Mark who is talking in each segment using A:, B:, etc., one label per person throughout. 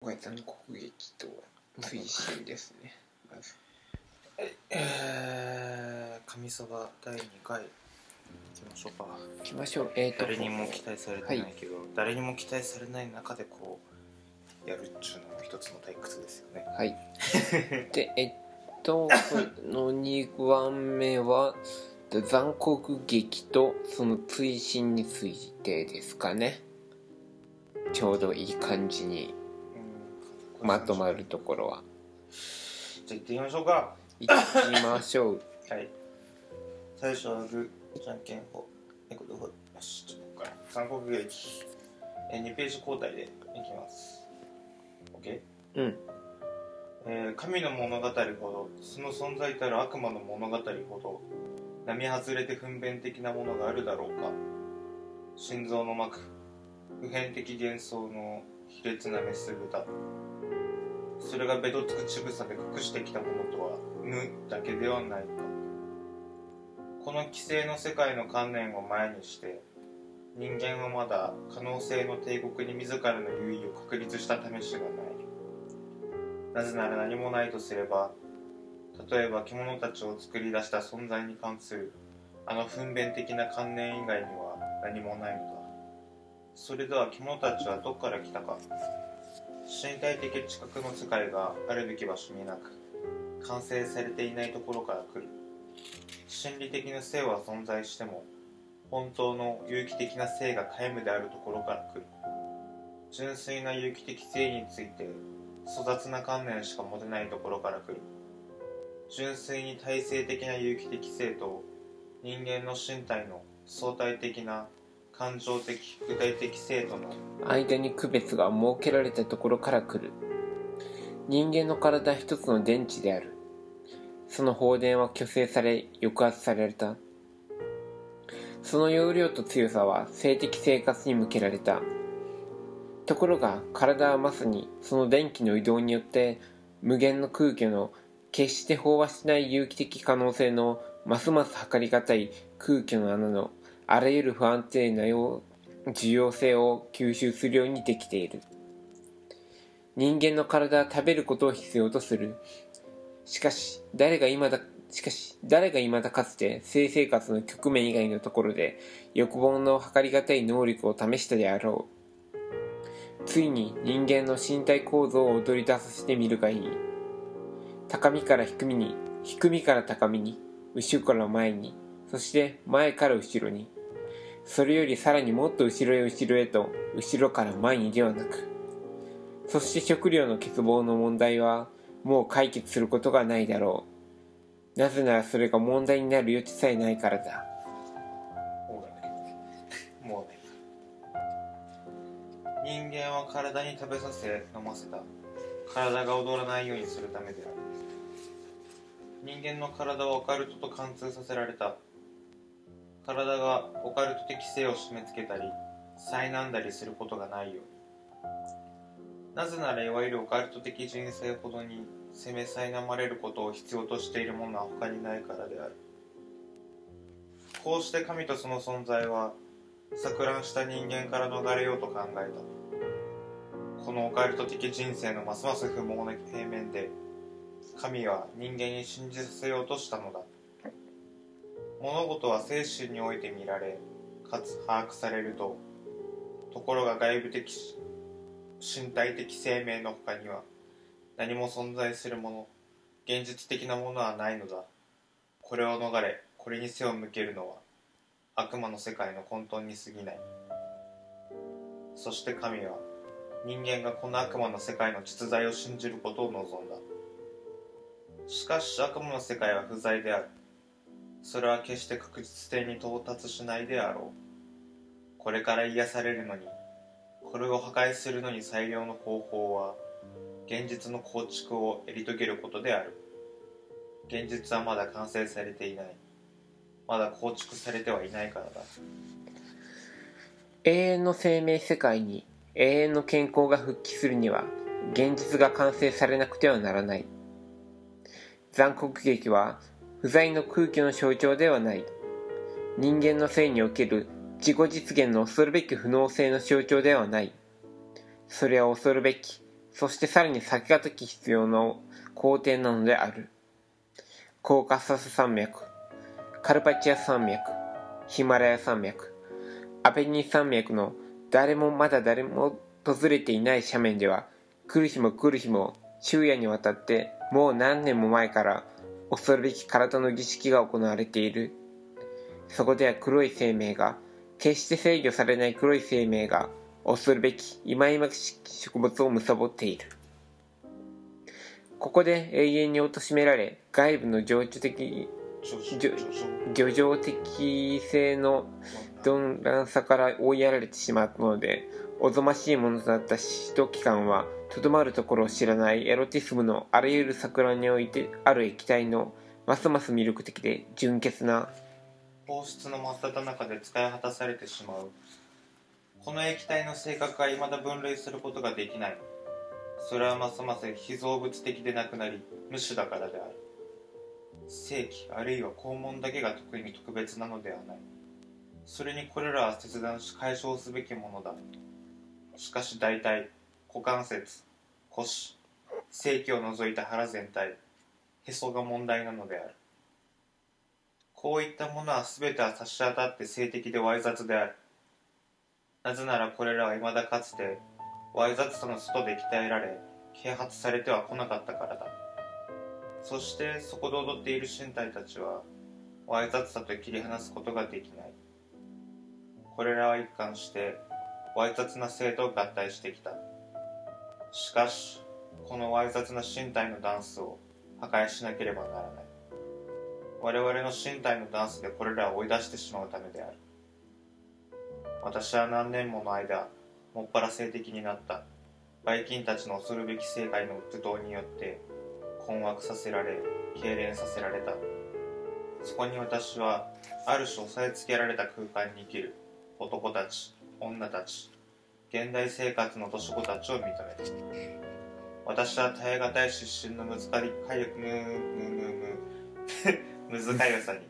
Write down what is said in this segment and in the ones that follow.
A: これ残酷劇と追伸ですね。まず。
B: えー、神そば第2回。いきましょうか。
A: 行きましょう。えーと
B: 誰にも期待されてないけど、誰にも期待されない中でこうやるっちゅうのも一つの退屈ですよね。
A: はい。でえっとこの2番目は残酷劇とその追伸についてですかね。ちょうどいい感じに。
B: うん
A: まとまるところは。
B: じゃあ行ってみましょうか。
A: 行きましょう。
B: はい。最初はグーじゃんけんぽんえこどこよし。ちょっとここから。三国劇。え2ページ交代でいきます。OK?
A: うん。
B: えー神の物語ほどその存在たる悪魔の物語ほど並外れて分娩的なものがあるだろうか。心臓の膜。普遍的幻想の卑劣なメス豚それがべどつく乳房で隠してきたものとは無だけではないかこの規制の世界の観念を前にして人間はまだ可能性の帝国に自らの優位を確立した試しがない。なぜなら何もないとすれば例えば獣たちを作り出した存在に関するあの分娩的な観念以外には何もないのだそれでは獣たちはどこから来たか。身体的知覚の世界があるべき場所になく完成されていないところから来る。心理的な性は存在しても本当の有機的な性が皆無であるところから来る。純粋な有機的性について粗雑な観念しか持てないところから来る。純粋に体制的な有機的性と人間の身体の相対的な感情的具体的性との。
A: 間に区別が設けられたところから来る。人間の体は一つの電池である。その放電は虚勢され抑圧された。その容量と強さは性的生活に向けられた。ところが体はまさにその電気の移動によって無限の空虚の決して飽和しない有機的可能性のますます測りがたい空虚の穴のあらゆる不安定なよう重要性を吸収するようにできている。人間の体は食べることを必要とする。しかし誰が今だしかし誰が未だかつて性生活の局面以外のところで欲望の測りがたい能力を試したであろう。ついに人間の身体構造を踊り出させてみるがいい。高みから低みに低みから高みに後ろから前にそして前から後ろに。それよりさらにもっと後ろへ後ろへと後ろから前にではなくそして食料の欠乏の問題はもう解決することがないだろう。なぜならそれが問題になる余地さえないからだ。
B: もうね。もうね。人間は体に食べさせ飲ませた。体が踊らないようにするためである。人間の体はオカルトと貫通させられた。体がオカルト的性を締め付けたり災難だりすることがないように。なぜならいわゆるオカルト的人生ほどに責め苛まれることを必要としているものは他にないからである。こうして神とその存在は錯乱した人間から逃れようと考えた。このオカルト的人生のますます不毛な平面で神は人間に信じさせようとしたのだ。物事は精神において見られかつ把握されるとところが外部的身体的生命の他には何も存在するもの現実的なものはないのだ。これを逃れこれに背を向けるのは悪魔の世界の混沌に過ぎない。そして神は人間がこの悪魔の世界の実在を信じることを望んだ。しかし悪魔の世界は不在である。それは決して確実性に到達しないであろう。これから癒されるのにこれを破壊するのに最良の方法は現実の構築をやり遂げることである。現実はまだ完成されていない。まだ構築されてはいないからだ。
A: 永遠の生命世界に永遠の健康が復帰するには現実が完成されなくてはならない。残酷劇は不在の空虚の象徴ではない。人間の性における自己実現の恐るべき不能性の象徴ではない。それは恐るべき。そしてさらに先がとき必要の工程なのである。コーカサス山脈、カルパチア山脈、ヒマラヤ山脈、アペニ山脈の誰もまだ誰も訪れていない斜面では、来る日も来る日も昼夜にわたってもう何年も前から恐るべき体の儀式が行われている。そこでは黒い生命が、決して制御されない黒い生命が恐るべき忌々しき植物を貪っている。ここで永遠に貶められ、外部の情緒的、漁場的性の鈍乱さから追いやられてしまったので、おぞましいものだった使徒期間は、とどまるところを知らないエロティスムのあらゆる桜においてある液体の、ますます魅力的で純潔な、
B: 放出の真っ只中で使い果たされてしまう。この液体の性格は未だ分類することができない。それはますます非造物的でなくなり、無種だからである。正規あるいは肛門だけが特に特別なのではない。それにこれらは切断し解消すべきものだ。しかし大体、股関節、腰、正規を除いた腹全体、へそが問題なのである。こういったものは全ては差し当たって性的でわい雑である。なぜならこれらは未だかつてわい雑さの外で鍛えられ啓発されては来なかったからだそしてそこで踊っている身体たちはわい雑さと切り離すことができないこれらは一貫してわい雑な性と合体してきたしかしこのわい雑な身体のダンスを破壊しなければならない。我々の身体のダンスでこれらを追い出してしまうためである。私は何年もの間もっぱら性的になった。バイキンたちの恐るべき正解の舞踏によって困惑させられ痙攣させられた。そこに私はある種押さえつけられた空間に生きる男たち女たち現代生活の年子たちを認めた私は耐え難い出身の難かりかゆむむむむむ ずかゆさに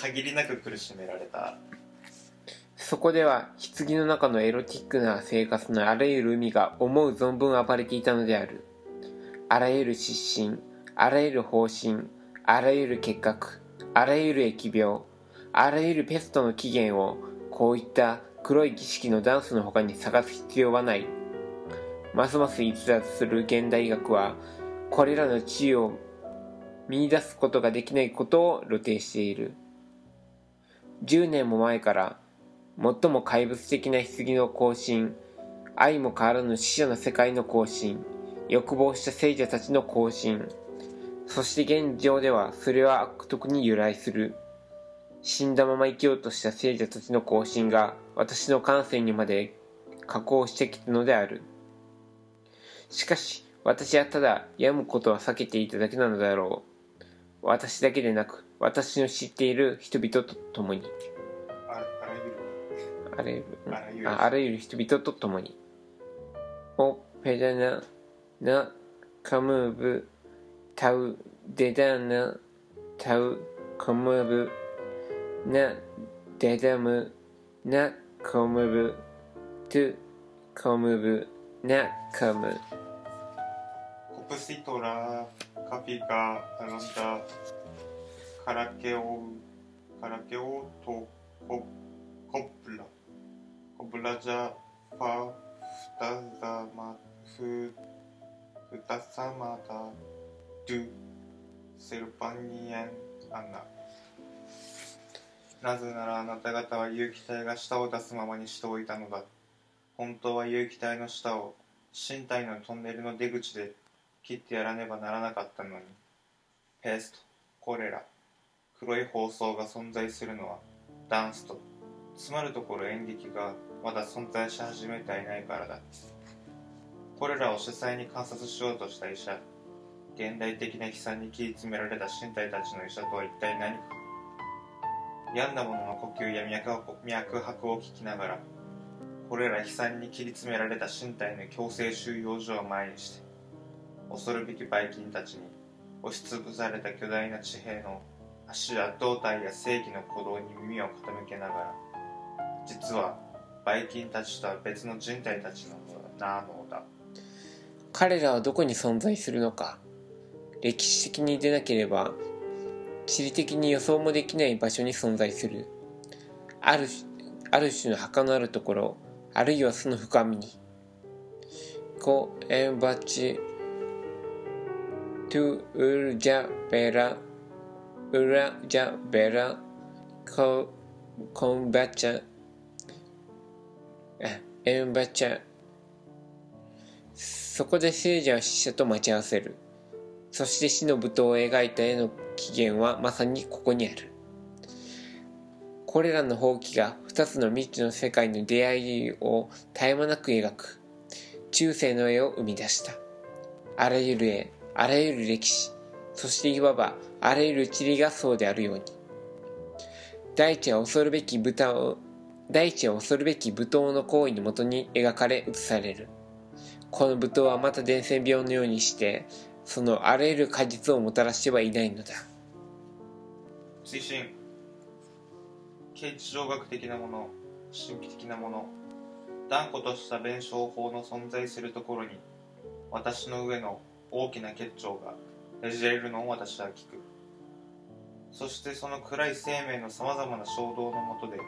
B: 限りなく苦しめられた
A: そこでは棺の中のエロティックな生活のあらゆる海が思う存分暴れていたのである。あらゆる失神、あらゆる方針、あらゆる結核、あらゆる疫病、あらゆるペストの起源をこういった黒い儀式のダンスの他に探す必要はない。ますます逸脱する現代医学はこれらの地位を見出すことができないことを露呈している。10年も前から最も怪物的な棺の行進、愛も変わらぬ死者の世界の行進、欲望した聖者たちの行進、そして現状ではそれは悪徳に由来する。死んだまま生きようとした聖者たちの行進が私の感性にまで加工してきたのである。しかし、私はただ病むことは避けていただけなのだろう。私だけでなく、私の知っている人々と共に。あらゆるああらゆる人々と共にオペダナナカムーブタウデダナタウカムーブナデダムナカムブトゥカムブナカム。
B: コプシトラカピカアナダカラケオカラケオトココプラ。オブラジャパフタザマフフタサマタドゥセルパニエンアナ。なぜならあなた方は有機体が舌を出すままにしておいたのだ。本当は有機体の舌を身体のトンネルの出口で切ってやらねばならなかったのに。ペーストコレラ黒い包装が存在するのはダンスとつまるところ演劇がまだ存在し始めていないからだ。これらを主催に観察しようとした医者現代的な悲惨に切り詰められた身体たちの医者とは一体何か。病んだ者の呼吸や脈拍を聞きながらこれら悲惨に切り詰められた身体の強制収容所を前にして恐るべきバイキンたちに押しつぶされた巨大な地平の足や胴体や正義の鼓動に耳を傾けながら実はバイキンたちとは別の人体たちのなのだ。
A: 彼らはどこに存在するのか歴史的に出なければ地理的に予想もできない場所に存在する。あるある種の墓のあるところあるいはその深みに。コエンバチトゥウルジャベラウラジャベラココンバチャエンバチャそこで聖者は死者と待ち合わせる。そして死の舞踏を描いた絵の起源はまさにここにある。これらの放棄が二つの未知の世界の出会いを絶え間なく描く。中世の絵を生み出した。あらゆる絵あらゆる歴史そしていわばあらゆる地理がそうであるように。大地は恐るべき豚を大地は恐るべき舞踏の行為のもとに描かれ映される。この舞踏はまた伝染病のようにしてそのあらゆる果実をもたらしてはいないのだ。
B: 推進形地上学的なもの神秘的なもの。断固とした弁証法の存在するところに私の上の大きな結晶がねじれるのを私は聞く。そしてその暗い生命のさまざまな衝動のもとで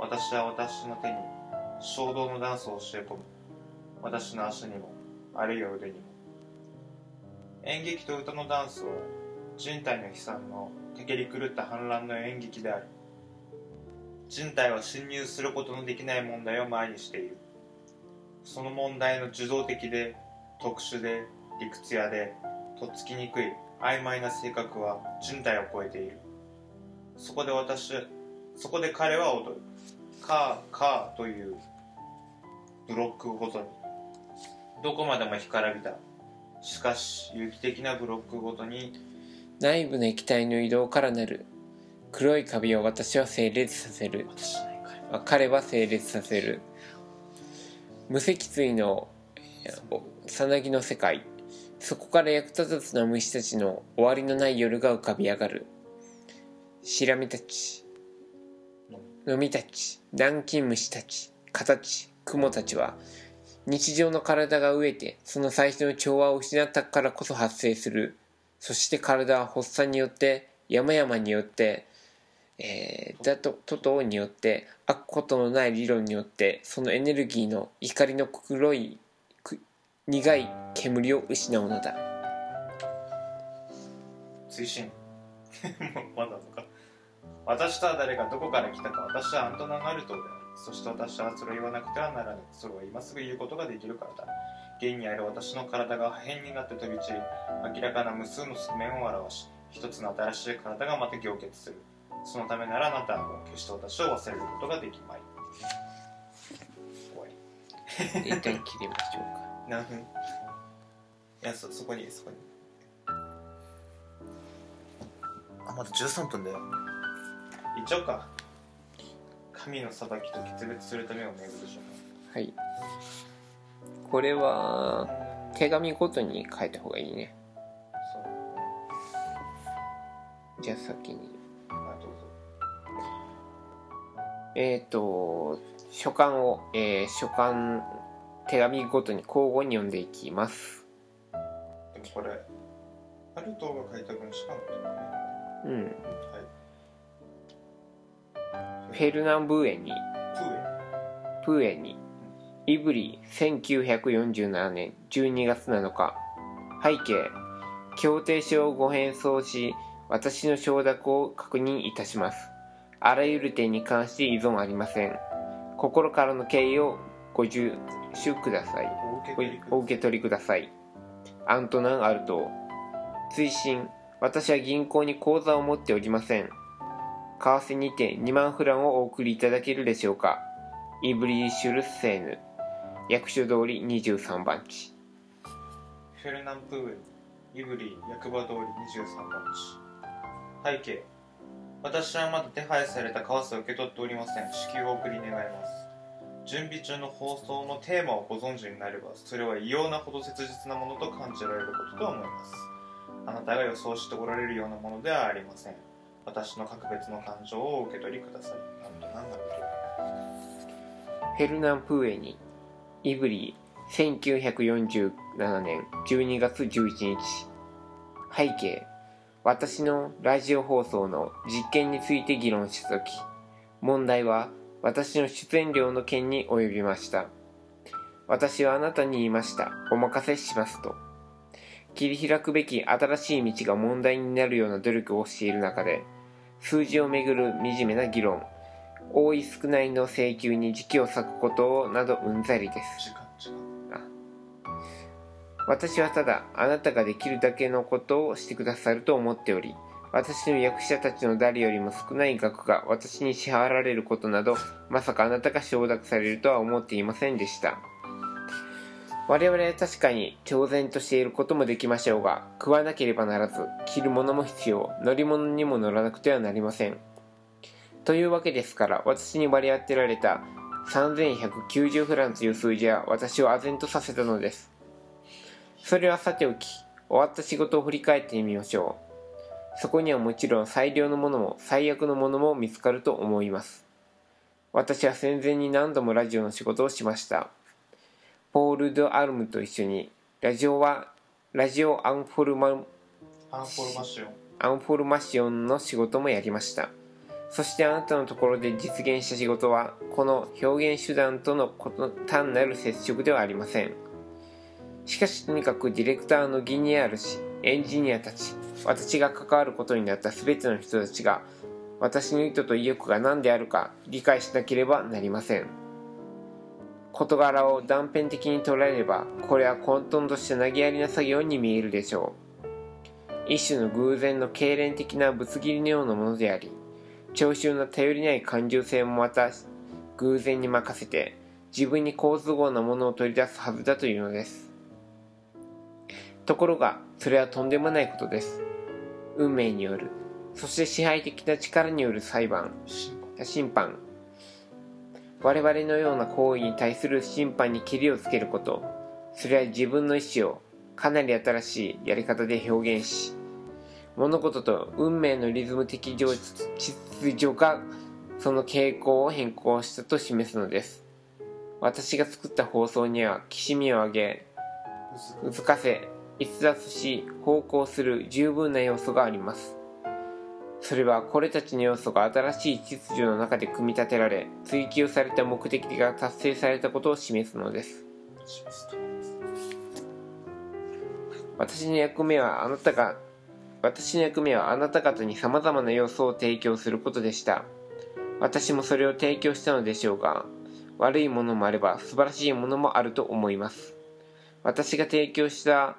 B: 私は私の手に衝動のダンスを教え込む。私の足にもあるいは腕にも演劇と歌のダンスは人体の悲惨のてけり狂った反乱の演劇である人体は侵入することのできない問題を前にしている。その問題の受動的で特殊で理屈屋でとっつきにくい曖昧な性格は人体を超えている。そこで私そこで彼は踊る。カーカーというブロックごとにどこまでも干からびた。しかし有機的なブロックごとに
A: 内部の液体の移動からなる黒いカビを私は整列させる。
B: 彼
A: は整列させる。無脊椎のさなぎの世界。そこから役立たずな虫たちの終わりのない夜が浮かび上がる。シラミたち。ノミたち。南京虫たち。形。雲たちは日常の体が飢えてその最初の調和を失ったからこそ発生する。そして体は発作によって山々によってえー、だとととによって飽くことのない理論によってそのエネルギーの光の黒い苦い煙を失うのだ。
B: 推進 まだのか。私とは誰がどこから来たか私はアントナ・ナルトである。そして私はそれを言わなくてはならないそれは今すぐ言うことができるからだ。現にある私の体が破片になって飛び散り明らかな無数の側面を表し一つの新しい体がまた凝結する。そのためならあなたはもう決して私を忘れることができまい。終わり
A: 一旦切りましょうか。
B: 何？分いやそそこにそこに。あまだ13分だよ。行っちゃおうか神の裁きと決別するためを巡る書
A: はい。これは手紙ごとに書いた方がいいね。
B: そう。
A: じゃあ先に。
B: あどうぞ。
A: えっ、と書簡を、えー書簡手紙ごとに交互に読んでいきます。
B: でもこれハルトが書いた文しかない。ね
A: うん。
B: はい
A: フェルナンブーエに
B: プーエ
A: にイブリ1947年12月7日背景協定書をご返送し私の承諾を確認いたします。あらゆる点に関して依存ありません。心からの敬意をご重視ください。
B: お受け取りください。
A: お受け取りください。アントナン・アルト追伸私は銀行に口座を持っておりません為替にて2万フランをお送りいただけるでしょうか？イブリー・シュルセーヌ。役所通り23番地。
B: フェルナンプーエイブリー役場通り23番地。背景。私はまだ手配された為替を受け取っておりません。支給を送り願います。準備中の放送のテーマをご存知になればそれは異様なほど切実なものと感じられることと思います。あなたが予想しておられるようなものではありません。私の格別の感情を受け取りください。なんとなんだろ
A: フェルナン・プーエにイブリー1947年12月11日背景私のラジオ放送の実験について議論した時問題は私の出演料の件に及びました。私はあなたに言いました。お任せしますと。切り開くべき新しい道が問題になるような努力をしている中で数字をめぐる惨めな議論。多い少ないの請求に時期を割くことなどうんざりです。私はただあなたができるだけのことをしてくださると思っており私の役者たちの誰よりも少ない額が私に支払われることなどまさかあなたが承諾されるとは思っていませんでした我々は確かに挑然としていることもできましょうが食わなければならず着るものも必要乗り物にも乗らなくてはなりません。というわけですから私に割り当てられた3190フランという数字は私を唖然とさせたのです。それはさておき終わった仕事を振り返ってみましょう。そこにはもちろん最良のものも最悪のものも見つかると思います。私は戦前に何度もラジオの仕事をしました。ポール・ド・アルムと一緒にラジオはラジオアンフォルマ
B: アンフォルマション。
A: アンフォルマションの仕事もやりました。そしてあなたのところで実現した仕事はこの表現手段とのこと単なる接触ではありません。しかしとにかくディレクターの義にあるしエンジニアたち私が関わることになった全ての人たちが私の意図と意欲が何であるか理解しなければなりません事柄を断片的に捉えればこれは混沌とした投げやりな作業に見えるでしょう。一種の偶然の痙攣的なぶつ切りのようなものであり聴衆の頼りない感受性もまた偶然に任せて自分に好都合なものを取り出すはずだというのです。ところがそれはとんでもないことです。運命による。そして支配的な力による裁判。
B: 審判。
A: 審判我々のような行為に対する審判にけりをつけること。それは自分の意思をかなり新しいやり方で表現し物事と運命のリズム的秩序がその傾向を変更したと示すのです。私が作った放送にはきしみを上げ
B: うず
A: うずかせ逸脱し方向する十分な要素があります。それはこれたちの要素が新しい秩序の中で組み立てられ追求された目的が達成されたことを示すのです。私の役目はあなたが私の役目はあなた方に様々な要素を提供することでした。私もそれを提供したのでしょうが悪いものもあれば素晴らしいものもあると思います。私が提供した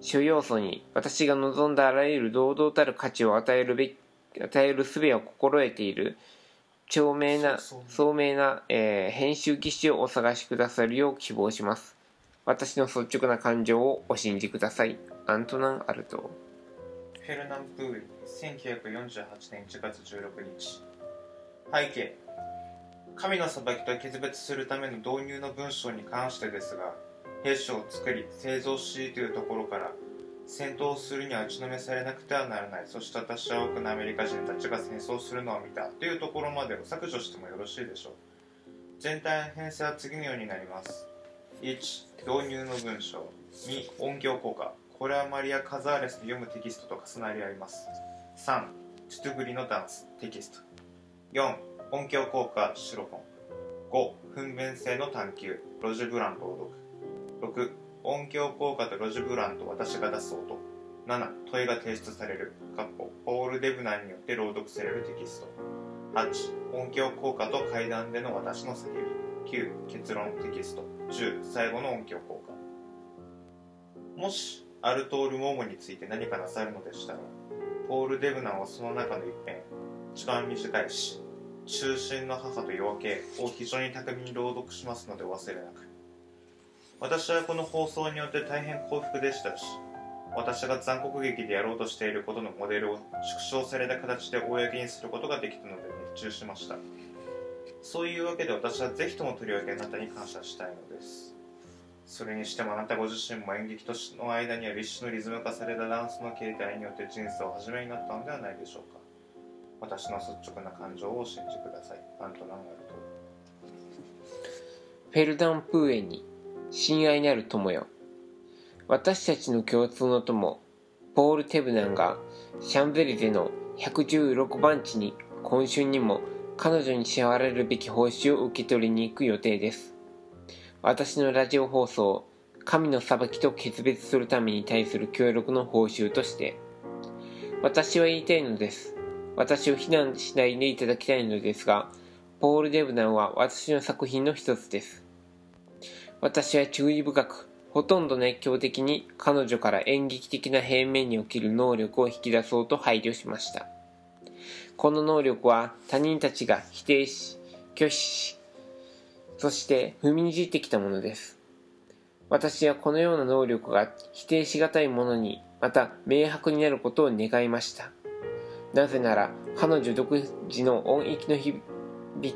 A: 諸要素に私が望んだあらゆる堂々たる価値を与えるべき与える術を心得ている長明な聡明な、えー編集技師をお探しくださるよう希望します。私の率直な感情をお信じください。アントナン・アルト。
B: フェルナン・プール1948年1月16日。背景。神の裁きと決別するための導入の文章に関してですが兵士を作り製造しというところから戦闘するには打ちのめされなくてはならない。そして私は多くのアメリカ人たちが戦争するのを見た。というところまでを削除してもよろしいでしょう。全体の編成は次のようになります。1導入の文章。2音響効果。これはマリア・カザーレスで読むテキストと重なり合います。3チュトゥグリのダンス。テキスト。4音響効果シロフォン5糞便性の探求。ロジブラン朗読。6音響効果とロジブランと私が出す音。7問いが提出される。かっこポール・デブナンによって朗読されるテキスト。8音響効果と階段での私の叫び。9結論テキスト。10最後の音響効果。もしアルトール・モモについて何かなさるのでしたらポール・デブナンはその中の一編一番短い詩中心の母と夜明けを非常に巧みに朗読しますのでお忘れなく。私はこの放送によって大変幸福でしたし私が残酷劇でやろうとしていることのモデルを縮小された形で公にすることができたので熱中しました。そういうわけで私はぜひともとりわけあなたに感謝したいのです。それにしてもあなたご自身も演劇との間にある一種のリズム化されたダンスの形態によって人生を始めになったのではないでしょうか。私の率直な感情を信じください。アントナン・アルト。
A: フェルダン・プーエに親愛なる友よ。私たちの共通の友ポール・テブナンがシャンゼリゼの116番地に今春にも彼女に支払われるべき報酬を受け取りに行く予定です。私のラジオ放送神の裁きと決別するために対する協力の報酬として私は言いたいのです。私を非難しないでいただきたいのですがポール・デブナンは私の作品の一つです。私は注意深くほとんど熱狂的に彼女から演劇的な平面における能力を引き出そうと配慮しました。この能力は他人たちが否定し拒否しそして踏みにじってきたものです。私はこのような能力が否定しがたいものにまた明白になることを願いました。なぜなら彼女独自の音域の響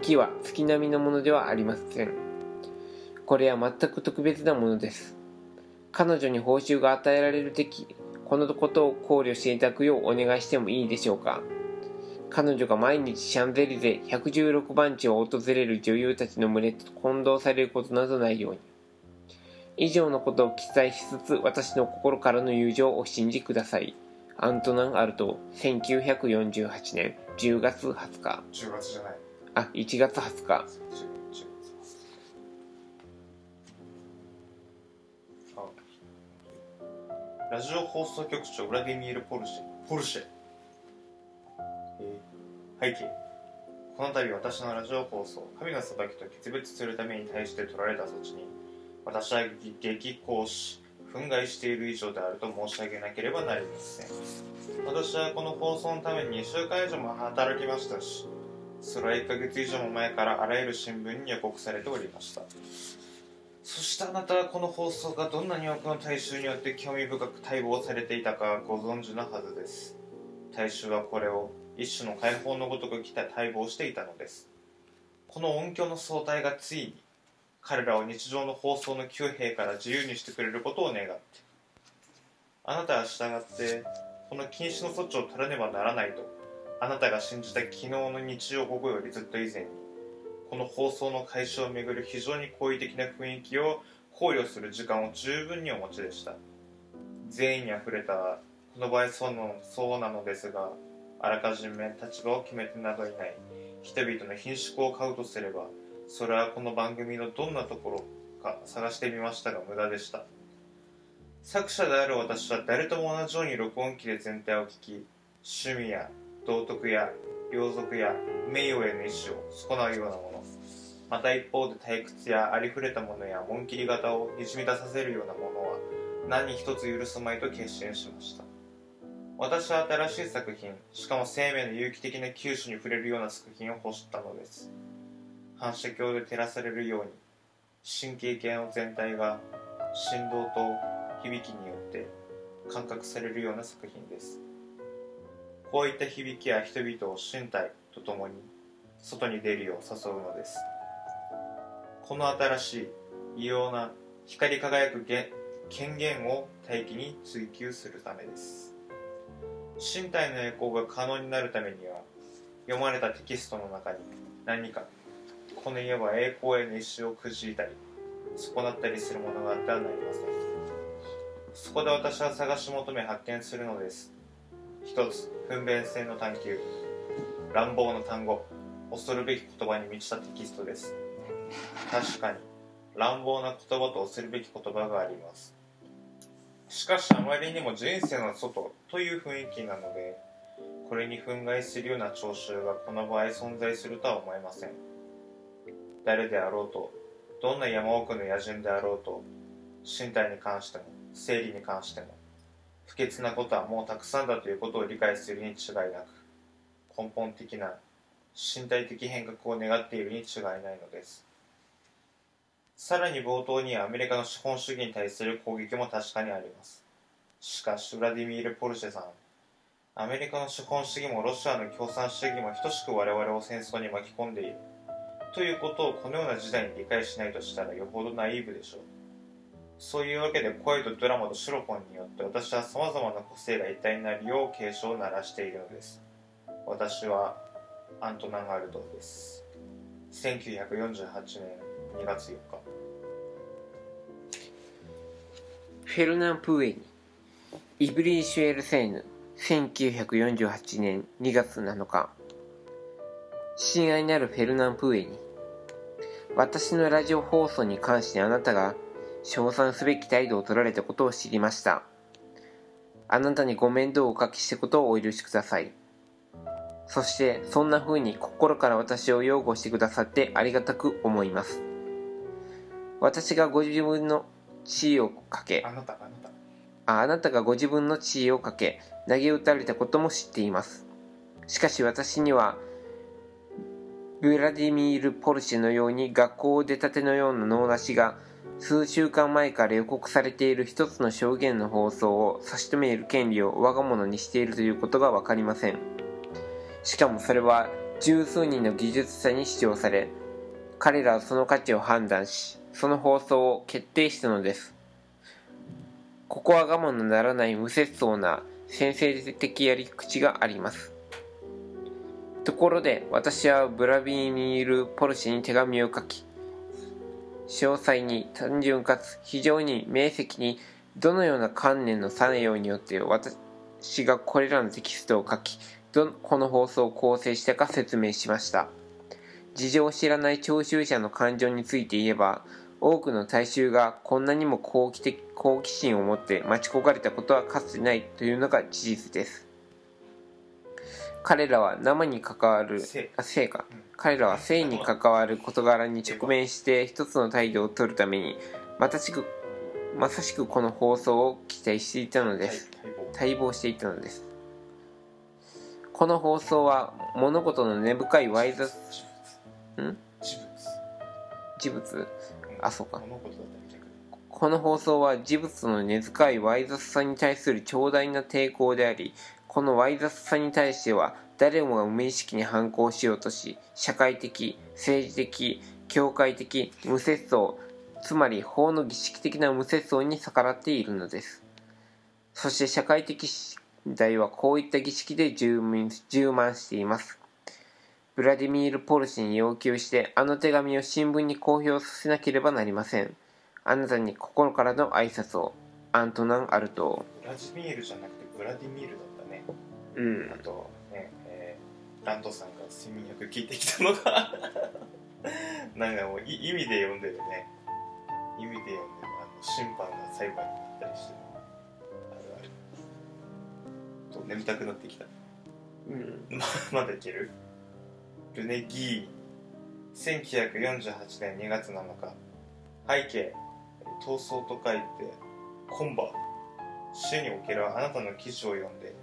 A: きは月並みのものではありません。これは全く特別なものです。彼女に報酬が与えられる時このことを考慮していただくようお願いしてもいいでしょうか。彼女が毎日シャンゼリゼ116番地を訪れる女優たちの群れと混同されることなどないように。以上のことを記載しつつ私の心からの友情をお信じください。アントナン・アルト1948年10月20日。
B: 10月じゃない。
A: あ1月20日
B: ラジオ放送局長ウラディミール・ポルシェ。ポルシェ、えー、背景。この度私のラジオ放送神の裁きと決別するために対して取られた措置に私は激高し憤慨している以上であると申し上げなければなりません。私はこの放送のために2週間以上も働きましたしそれは1ヶ月以上も前からあらゆる新聞に予告されておりましたそしてあなたはこの放送がどんなに多くの大衆によって興味深く待望されていたかご存知のはずです。大衆はこれを一種の解放のごとく来た待望していたのです。この音響の総体がついに彼らを日常の放送の旧兵から自由にしてくれることを願って。あなたは従ってこの禁止の措置を取らねばならないと。あなたが信じた昨日の日曜午後よりずっと以前に。この放送の開始をめぐる非常に好意的な雰囲気を考慮する時間を十分にお持ちでした。善意にあふれたこの場合そうのそうなのですがあらかじめ立場を決めてなどいない人々の品種を買うとすればそれはこの番組のどんなところか探してみましたが無駄でした。作者である私は誰とも同じように録音機で全体を聞き趣味や道徳や両族や名誉への意志を損なうようなものまた一方で退屈やありふれたものや紋切り型をにじみ出させるようなものは何一つ許すまいと決心しました。私は新しい作品しかも生命の有機的な九種に触れるような作品を欲したのです。反射鏡で照らされるように神経系の全体が振動と響きによって感覚されるような作品です。こういった響きや人々を身体とともに外に出るよう誘うのです。この新しい異様な光り輝く権限を大気に追求するためです。身体の栄光が可能になるためには読まれたテキストの中に何かこの家は栄光への意志をくじいたり損なったりするものがあってはなりません。そこで私は探し求め発見するのです。一つ分娩性の探求。乱暴な単語。恐るべき言葉に満ちたテキストです。確かに。乱暴な言葉と恐るべき言葉があります。しかしあまりにも人生の外という雰囲気なのでこれに憤慨するような聴衆がこの場合存在するとは思えません。誰であろうとどんな山奥の野人であろうと身体に関しても生理に関しても不潔なことはもうたくさんだということを理解するに違いなく根本的な身体的変革を願っているに違いないのです。さらに冒頭にアメリカの資本主義に対する攻撃も確かにあります。しかしウラディミール・ポルシェさんアメリカの資本主義もロシアの共産主義も等しく我々を戦争に巻き込んでいる。ということをこのような時代に理解しないとしたらよほどナイーブでしょう。そういうわけで声とドラマとシロフォンによって私は様々な個性が一体になるよう警鐘を鳴らしているのです。私はアントナン・ガルトです。1948年2月4日。
A: フェルナン・プーエニイブリー・シュエルセーヌ1948年2月7日。親愛なるフェルナン・プーエニ私のラジオ放送に関してあなたが称賛すべき態度を取られたことを知りました。あなたにご面倒をおかけしたことをお許しください。そしてそんな風に心から私を擁護してくださってありがたく思います。私がご自分の地位をかけ
B: あなたあなた。
A: ああなたがご自分の地位をかけ投げ打たれたことも知っています。しかし私にはブラディミール・ポルシェのように学校を出たてのような脳なしが数週間前から予告されている一つの証言の放送を差し止める権利を我が物にしているということがわかりません。しかもそれは十数人の技術者に主張され彼らはその価値を判断しその放送を決定したのです。ここは我慢のならない無節操な先制的やり口があります。ところで私はブラビーミール・ポルシェに手紙を書き詳細に単純かつ非常に明晰にどのような観念の作用によって私がこれらのテキストを書きどこの放送を構成したか説明しました。事情を知らない聴衆者の感情について言えば多くの大衆がこんなにも好奇的好奇心を持って待ち焦がれたことはかつてないというのが事実です。彼らは生に関わるあ性か、彼らは性に関わる事柄に直面して一つの態度を取るためにまたしくまさしくこの放送を期待していたのです。待望。していたのです。この放送は物事の根深いわい雑ん？
B: 事物
A: あそうか。この放送は事物の根深いわい雑さに対する長大な抵抗でありこのわい雑さに対しては誰もが無意識に反抗しようとし社会的政治的教会的無節操つまり法の儀式的な無節操に逆らっているのです。そして社会的信頼はこういった儀式で充満しています。ブラディミール・ポルシェに要求してあの手紙を新聞に公表させなければなりません。あなたに心からの挨拶を。アントナン・アルト。
B: ブラジミールじゃなくてブラディミールだったね。
A: うん。
B: あとね、えーランドさんが睡眠薬聞いてきたのが。なんかもうい意味で読んでるね。意味で読んでるあの審判が裁判になったりしてあるある。と眠たくなってきた。
A: うん。
B: ままだいける？ルネ・ギー1948年2月7日。背景闘争と書いてコンバ主におけるあなたの記事を読んで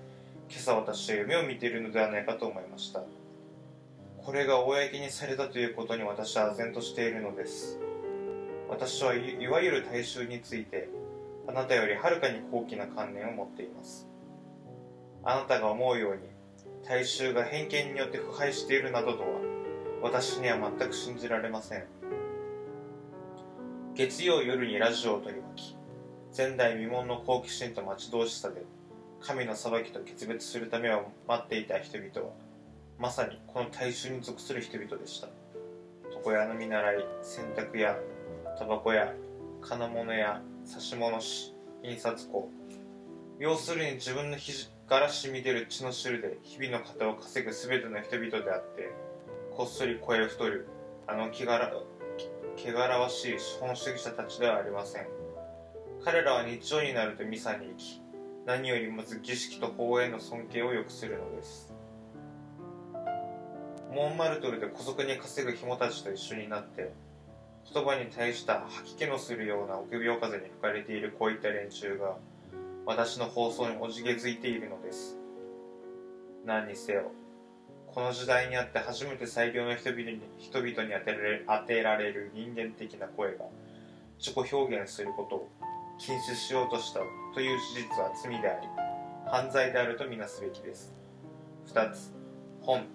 B: 今朝私は夢を見ているのではないかと思いました。これが公にされたということに私は唖然としているのです。私はいわゆる大衆についてあなたよりはるかに高貴な観念を持っています。あなたが思うように大衆が偏見によって腐敗しているなどとは私には全く信じられません。月曜夜にラジオを取り巻き前代未聞の好奇心と待ち遠しさで神の裁きと決別するためを待っていた人々はまさにこの大衆に属する人々でした。床屋の見習い洗濯屋タバコ屋金物屋指物師印刷工。要するに自分の肘から染み出る血の汁で日々の型を稼ぐ全ての人々であってこっそり声を太るあの気がら汚らわしい資本主義者たちではありません。彼らは日曜になるとミサに行き何よりもず儀式と法への尊敬を良くするのです。モンマルトルで姑息に稼ぐ紐たちと一緒になって言葉に対した吐き気のするような臆病風に吹かれているこういった連中が私の放送におじけづいているのです。何にせよこの時代にあって初めて最良の人々に人々に当てられ当てられる人間的な声が自己表現することを禁止しようとしたという事実は罪であり犯罪であるとみなすべきです。2つ本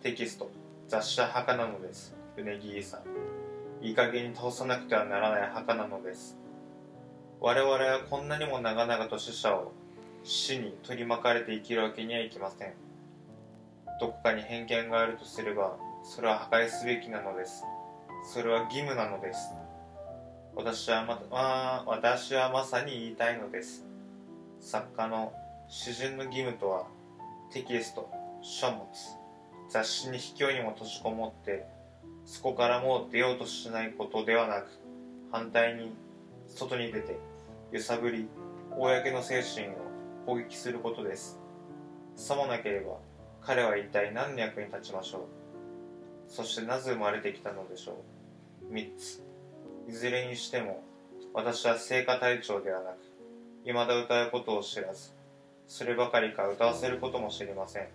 B: テキスト雑誌は墓なのです。ルネギーさん。いい加減に倒さなくてはならない墓なのです。我々はこんなにも長々と死者を死に取り巻かれて生きるわけにはいきません。どこかに偏見があるとすればそれは破壊すべきなのです。それは義務なのです。私はま私はまさに言いたいのです。作家の詩人の義務とはテキスト書物雑誌に卑怯にも閉じこもってそこからもう出ようとしないことではなく反対に外に出て揺さぶり公の精神を攻撃することです。さもなければ彼は一体何の役に立ちましょう。そしてなぜ生まれてきたのでしょう。3つ。いずれにしても私は聖歌隊長ではなく未だ歌うことを知らずそればかりか歌わせることも知りません。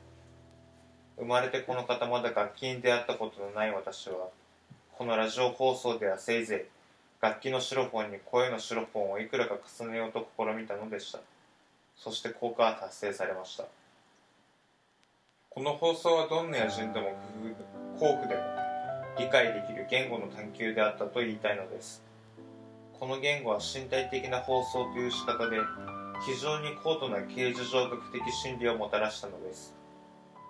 B: 生まれてこの方まだ楽器に出会ったことのない私はこのラジオ放送ではせいぜい楽器のシロフォンに声のシロフォンをいくらか重ねようと試みたのでした。そして効果は達成されました。この放送はどんな野人でも工夫でも理解できる言語の探求であったと言いたいのです。この言語は身体的な放送という仕方で非常に高度な形而上学的心理をもたらしたのです。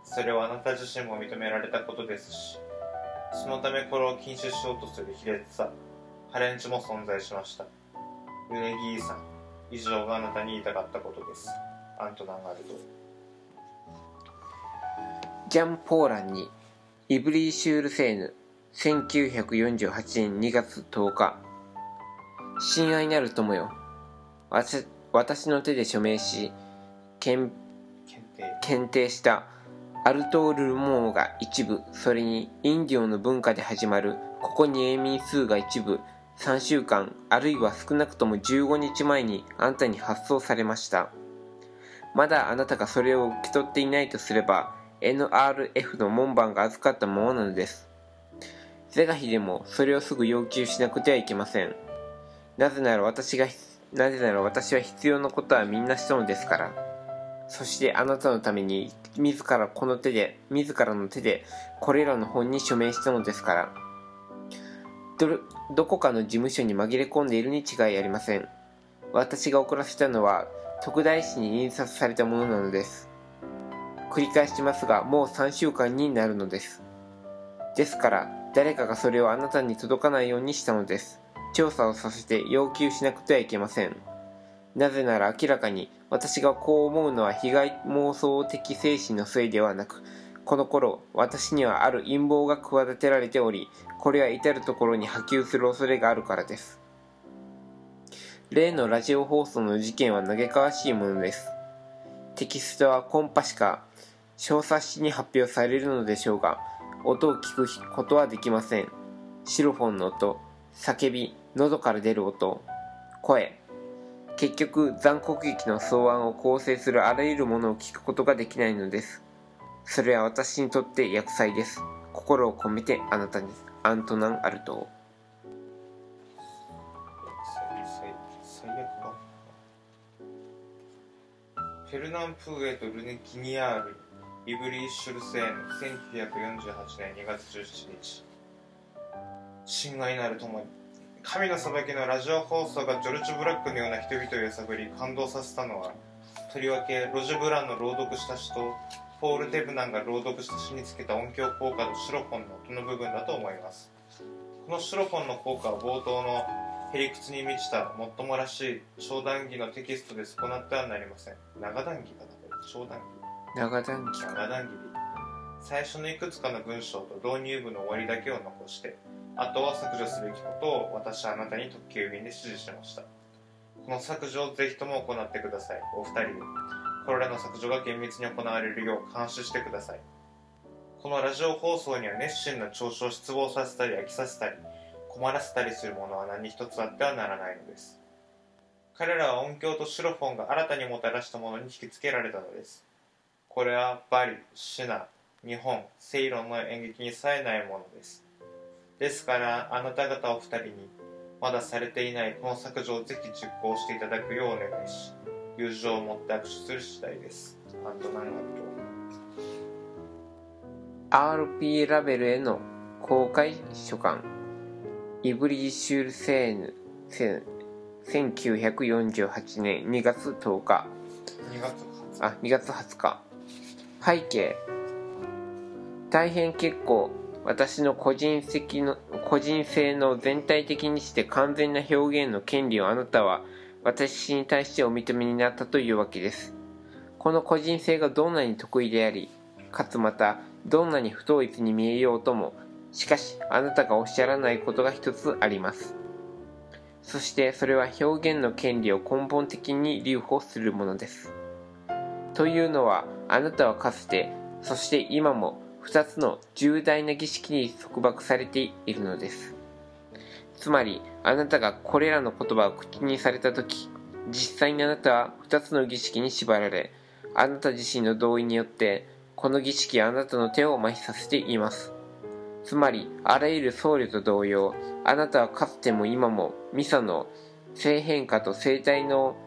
B: それはあなた自身も認められたことですしそのためこれを禁止しようとする卑劣さハレンチも存在しました。ルネギーさん以上があなたに言いたかったことです。アントナン・ガルド。
A: ジャン・ポーランにイブリーシュール・セーヌ1948年2月10日。親愛なる友よ私の手で署名し検検定。した。アルトール・ルモーが一部それにインディオの文化で始まるここに永民数が一部3週間あるいは少なくとも15日前にあんたに発送されました。まだあなたがそれを受け取っていないとすれば NRF の門番が預かったものなのです。是が非でもそれをすぐ要求しなくてはいけません。なぜなら私がなぜなら私は必要なことはみんなしたのですから。そしてあなたのために自らこの手で自らの手でこれらの本に署名したのですから。どどこかの事務所に紛れ込んでいるに違いありません。私が送らせたのは特大紙に印刷されたものなのです。繰り返しますがもう3週間になるのです。ですから誰かがそれをあなたに届かないようにしたのです。調査をさせて要求しなくてはいけません。なぜなら明らかに私がこう思うのは被害妄想的精神のせいではなくこの頃私にはある陰謀が企てられておりこれは至る所に波及する恐れがあるからです。例のラジオ放送の事件は嘆かわしいものです。テキストはコンパしか小冊子に発表されるのでしょうが音を聞くことはできません。シロフォンの音叫び喉から出る音声。結局残酷劇の草案を構成するあらゆるものを聞くことができないのです。それは私にとって厄災です。心を込めてあなたに。アントナン・アルト。
B: 最悪かフェルナン・プーエとルネ・ギニアールイブリー・シュルセーヌ1948年2月17日。親愛なる友に。神の裁きのラジオ放送がジョルジュ・ブラックのような人々を揺さぶり感動させたのはとりわけロジュ・ブランの朗読した詩とポール・デブナンが朗読した詩につけた音響効果とシロフォンの音の部分だと思います。このシロフォンの効果は冒頭のへりくつに満ちたもっともらしい長談義のテキストで損なってはなりません。長談義かな？長談義
A: 長談義
B: 長談義最初のいくつかの文章と導入部の終わりだけを残してあとは削除すべきことを私はあなたに特急便で指示しました。この削除をぜひとも行ってください。お二人でこれらの削除が厳密に行われるよう監視してください。このラジオ放送には熱心な聴取を失望させたり飽きさせたり困らせたりするものは何一つあってはならないのです。彼らは音響とシロフォンが新たにもたらしたものに引きつけられたのです。これはバリ、シナ、日本、セイロンの演劇にさえないものです。ですからあなた方お二人にまだされていないこの削除をぜひ実行していただくようお願いし友情を持って握手する次第です。アントナン・
A: アルト RP ラベルへの公開書簡イブリーシュールセーヌ1948年2月10日。
B: 2月
A: あ2月20日。背景。大変結構私の個人的の個人性の全体的にして完全な表現の権利をあなたは私に対してお認めになったというわけです。この個人性がどんなに得意でありかつまたどんなに不統一に見えようともしかしあなたがおっしゃらないことが一つあります。そしてそれは表現の権利を根本的に留保するものです。というのはあなたはかつてそして今も2つの重大な儀式に束縛されているのです。つまりあなたがこれらの言葉を口にされた時実際にあなたは2つの儀式に縛られあなた自身の同意によってこの儀式はあなたの手を麻痺させています。つまりあらゆる僧侶と同様あなたはかつても今もミサの性変化と生体の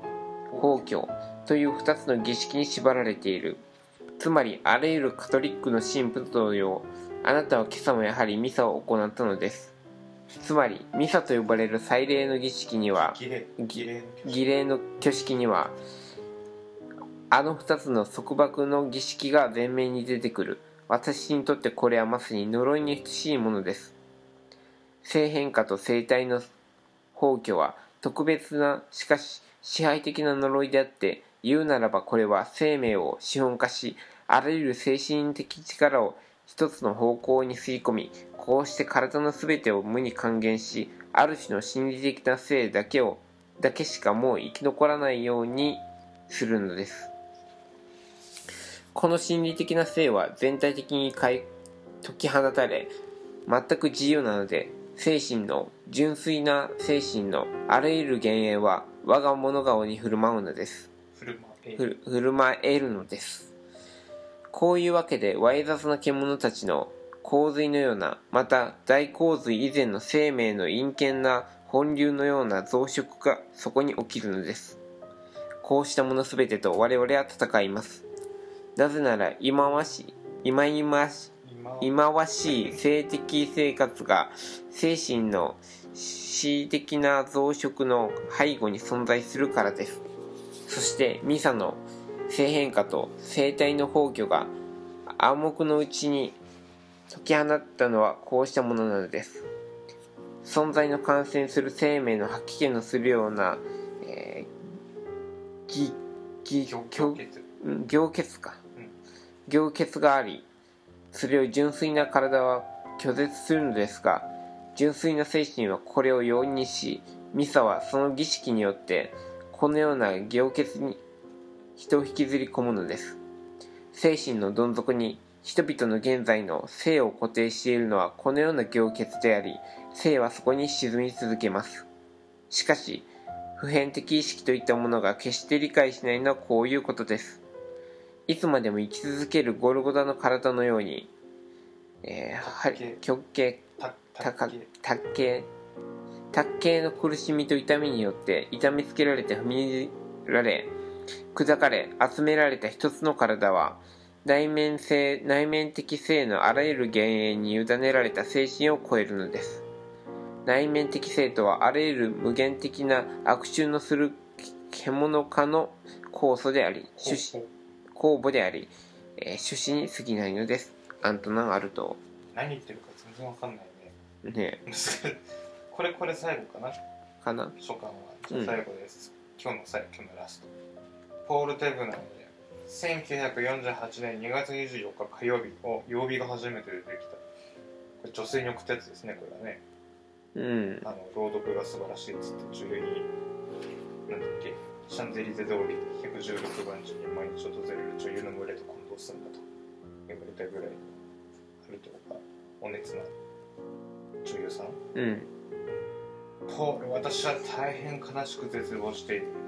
A: 崩御という2つの儀式に縛られている。つまりあらゆるカトリックの神父と同様あなたは今朝もやはりミサを行ったのです。つまりミサと呼ばれる祭礼の儀式には
B: 儀礼の
A: 挙式にはあの2つの束縛の儀式が前面に出てくる。私にとってこれはまさに呪いに等しいものです。性変化と生体の崩御は特別なしかし支配的な呪いであって言うならばこれは生命を資本化しあらゆる精神的力を一つの方向に吸い込みこうして体の全てを無に還元しある種の心理的な性だけをだけしかもう生き残らないようにするのです。この心理的な性は全体的に解解き放たれ全く自由なので精神の純粋な精神のあらゆる幻影は我が物顔に振る舞うのです。
B: 振る舞え
A: ふる振る舞えるのですこういうわけでわい雑な獣たちの洪水のようなまた大洪水以前の生命の陰険な本流のような増殖がそこに起きるのです。こうしたものすべてと我々は戦います。なぜなら忌まわしい今今し
B: 今
A: 忌まわしい性的生活が精神の恣意的な増殖の背後に存在するからです。そしてミサの性変化と生体の崩御が暗黙のうちに解き放ったのはこうしたものなのです。存在の感染する生命の吐き気のするような、えー、ぎぎ
B: 凝結
A: か、
B: うん。
A: 凝結がありそれを純粋な体は拒絶するのですが純粋な精神はこれを容認しミサはその儀式によってこのような凝結に人を引きずり込むのです。精神のどん底に人々の現在の性を固定しているのはこのような凝結であり性はそこに沈み続けます。しかし普遍的意識といったものが決して理解しないのはこういうことです。いつまでも生き続けるゴルゴダの体のように、えー、はい極刑卓形。卓形の苦しみと痛みによって痛めつけられて踏みにじられ砕かれ集められた一つの体は内面性内面的性のあらゆる幻影に委ねられた精神を超えるのです。内面的性とはあらゆる無限的な悪臭のする獣化の酵素であり種子酵母であり、えー種子に過ぎないのです。アントナン・アルト
B: 何言ってるか全然わかんないね。
A: ね
B: これこれ最後かな？
A: かな。
B: 初巻は。じゃあ最後です、今日の最今日のラストポール・テブナので1948年2月24日火曜日を曜日が初めて出てきた。これ女性に送ったやつですねこれはね。
A: うん。
B: あの朗読が素晴らしいっつって女優になんだっけシャンゼリゼ通り116番地に毎日訪れる女優の群れと混同するんだと言われたぐらいあるというかお熱な女優さん
A: うん
B: ポール私は大変悲しく絶望している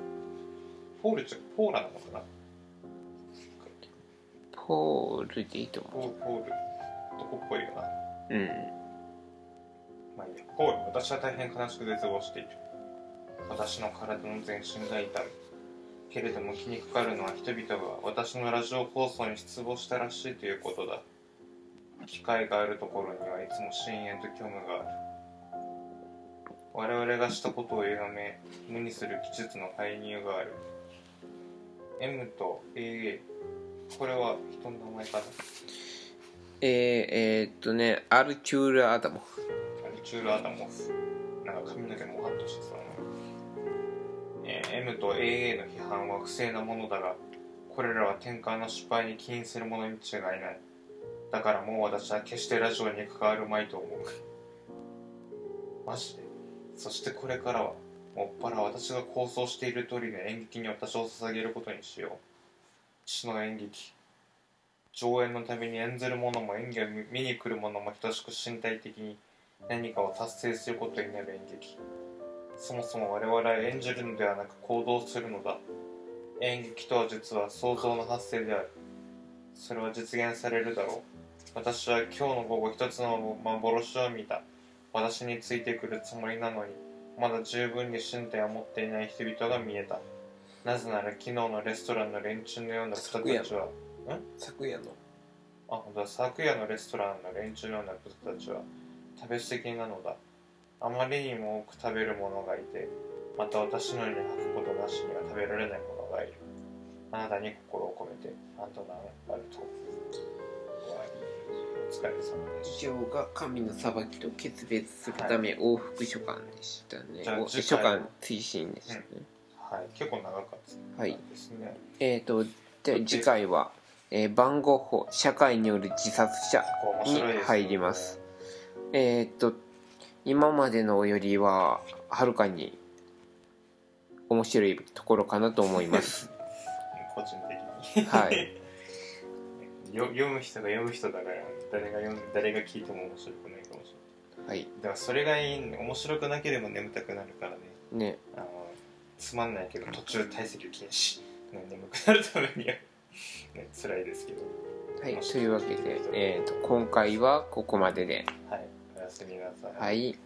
B: ポールちゃポーラなのかな
A: ポールでいいと
B: ポ
A: 思
B: ーポール男っぽいよな。
A: ううん。
B: まあいいや。ポール私は大変悲しく絶望している。私の体の全身が痛むけれども気にかかるのは人々が私のラジオ放送に失望したらしいということだ。機会があるところにはいつも深淵と虚無がある。我々がしたことを歪め無にする技術の介入がある M と AA これは人の名前かな
A: えー、えーっとねアルチュール・アダモフ。
B: アルチュール・アダモフ。なんか髪の毛もハッとしてそうな、えー M と AA の批判は不正なものだがこれらは転換の失敗に起因するものに違いない。だからもう私は決してラジオに関わるまいと思う。マジで？そしてこれからは？もっぱら私が構想している通りの演劇に私を捧げることにしよう。父の演劇上演のために演ずる者も演技を見に来る者も等しく身体的に何かを達成することになる演劇。そもそも我々は演じるのではなく行動するのだ。演劇とは実は想像の発生である。それは実現されるだろう。私は今日の午後一つの幻を見た。私についてくるつもりなのに。まだ十分に身体を持っていない人々が見えたなぜなら昨日のレストランの連中のような人たちは
A: 昨夜の
B: あ、本当だ。昨夜のレストランの連中のような人たちは食べ過ぎなのだ。あまりにも多く食べる者がいて、また私のように吐くことなしには食べられない者がいる。あなたに心を込めて、アントナン・バルト。疲れ様でし
A: 以上が神の裁きと決別するため往復書簡でしたね、お
B: じゃあ次
A: 書
B: 回
A: 簡推進でしたね、
B: た。はい。結構長かった
A: はい
B: ですね。
A: えー、とで。次回は、えー番号法社会による自殺者に入ります。えっ、と今までのよりははるかに面白いところかなと思います。
B: 個人的に。
A: はい
B: よ読む人が読む人だから、誰が読ん誰が聞いても面白くないかもしれない。
A: はい。
B: だからそれがいいね。面白くなければ眠たくなるからね。
A: ね。
B: あのつまんないけど途中退席禁止、ね、眠くなるためには、ね、辛いですけど。
A: はい。というわけで、えー、と今回はここまでで。
B: はい。おやすみなさい。
A: はい